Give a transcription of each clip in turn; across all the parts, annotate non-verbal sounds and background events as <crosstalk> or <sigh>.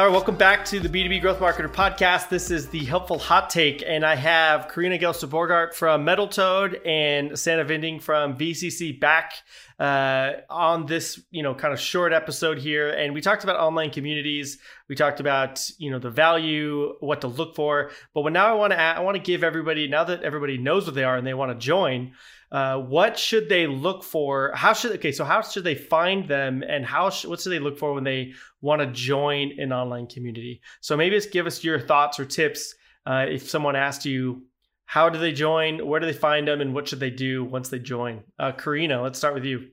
All right, welcome back to the B2B Growth Marketer podcast. This is the helpful hot take, and I have Corinna Gelster Borgard from Metal Toad and Sannah Vinding from VCC back uh, on this, you know, kind of short episode here. And we talked about online communities. We talked about, you know, the value, what to look for. But now I want to I want to give everybody now that everybody knows what they are and they want to join. Uh, what should they look for? How should okay? So how should they find them, and how sh- what should they look for when they want to join an online community? So maybe just give us your thoughts or tips. Uh, if someone asked you, how do they join? Where do they find them, and what should they do once they join? Uh, Corinna, let's start with you.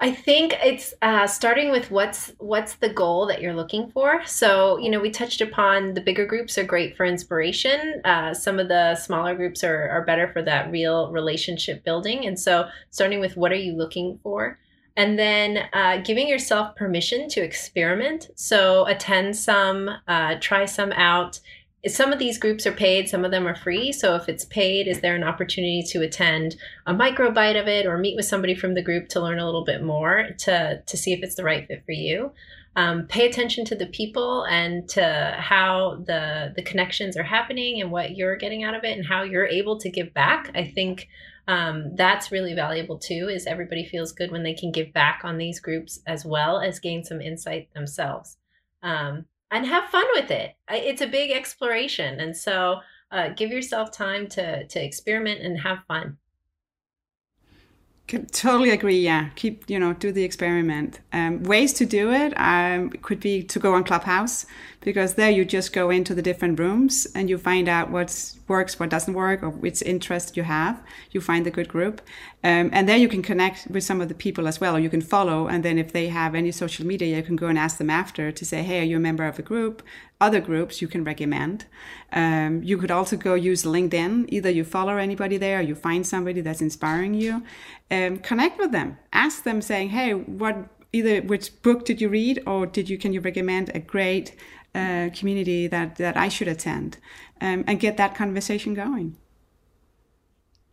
I think it's uh, starting with what's what's the goal that you're looking for. So you know, we touched upon the bigger groups are great for inspiration. Uh, some of the smaller groups are are better for that real relationship building. And so, starting with what are you looking for, and then uh, giving yourself permission to experiment. So attend some, uh, try some out, some of these groups are paid, some of them are free. So if it's paid, is there an opportunity to attend a microbite of it or meet with somebody from the group to learn a little bit more to, to see if it's the right fit for you? Um, pay attention to the people and to how the the connections are happening and what you're getting out of it and how you're able to give back. I think um, that's really valuable too. Is everybody feels good when they can give back on these groups as well as gain some insight themselves. Um, and have fun with it. It's a big exploration, and so uh, give yourself time to to experiment and have fun. Totally agree. Yeah, keep you know do the experiment. Um, ways to do it um, could be to go on Clubhouse because there you just go into the different rooms and you find out what works, what doesn't work, or which interest you have. You find a good group, um, and there you can connect with some of the people as well, or you can follow. And then if they have any social media, you can go and ask them after to say, "Hey, are you a member of the group?" Other groups you can recommend. Um, you could also go use LinkedIn. Either you follow anybody there, or you find somebody that's inspiring you. Um, connect with them. Ask them, saying, "Hey, what?" Either which book did you read, or did you can you recommend a great uh, community that that I should attend, um, and get that conversation going.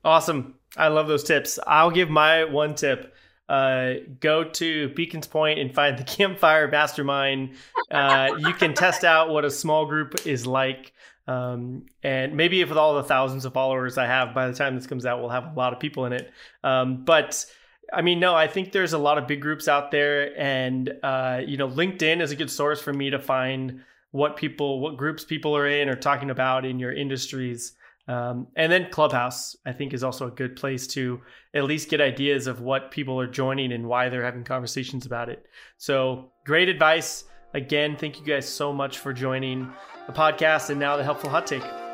Awesome! I love those tips. I'll give my one tip. Uh, go to Beacons Point and find the <laughs> Campfire Mastermind. Uh, you can test out what a small group is like. Um, and maybe if with all the thousands of followers I have, by the time this comes out, we'll have a lot of people in it. Um, but I mean, no, I think there's a lot of big groups out there, and uh, you know, LinkedIn is a good source for me to find what people, what groups people are in or talking about in your industries. Um, and then Clubhouse, I think, is also a good place to at least get ideas of what people are joining and why they're having conversations about it. So, great advice. Again, thank you guys so much for joining the podcast and now the helpful hot take.